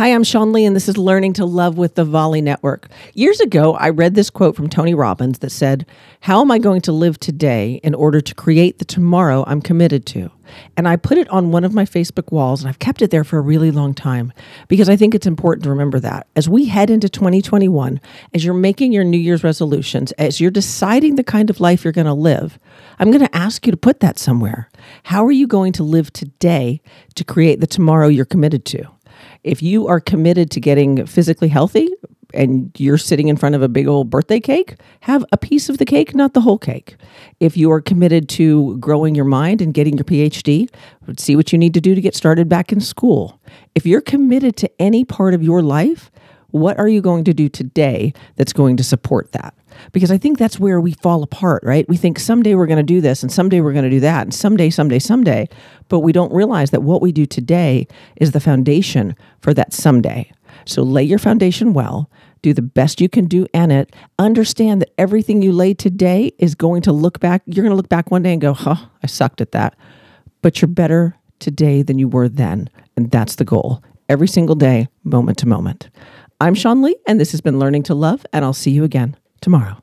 Hi, I'm Sean Lee, and this is Learning to Love with the Volley Network. Years ago, I read this quote from Tony Robbins that said, How am I going to live today in order to create the tomorrow I'm committed to? And I put it on one of my Facebook walls, and I've kept it there for a really long time because I think it's important to remember that. As we head into 2021, as you're making your New Year's resolutions, as you're deciding the kind of life you're going to live, I'm going to ask you to put that somewhere. How are you going to live today to create the tomorrow you're committed to? If you are committed to getting physically healthy and you're sitting in front of a big old birthday cake, have a piece of the cake, not the whole cake. If you are committed to growing your mind and getting your PhD, see what you need to do to get started back in school. If you're committed to any part of your life, what are you going to do today that's going to support that? Because I think that's where we fall apart, right? We think someday we're going to do this and someday we're going to do that and someday, someday, someday. But we don't realize that what we do today is the foundation for that someday. So lay your foundation well, do the best you can do in it. Understand that everything you lay today is going to look back. You're going to look back one day and go, huh, I sucked at that. But you're better today than you were then. And that's the goal every single day, moment to moment. I'm Sean Lee, and this has been Learning to Love, and I'll see you again tomorrow.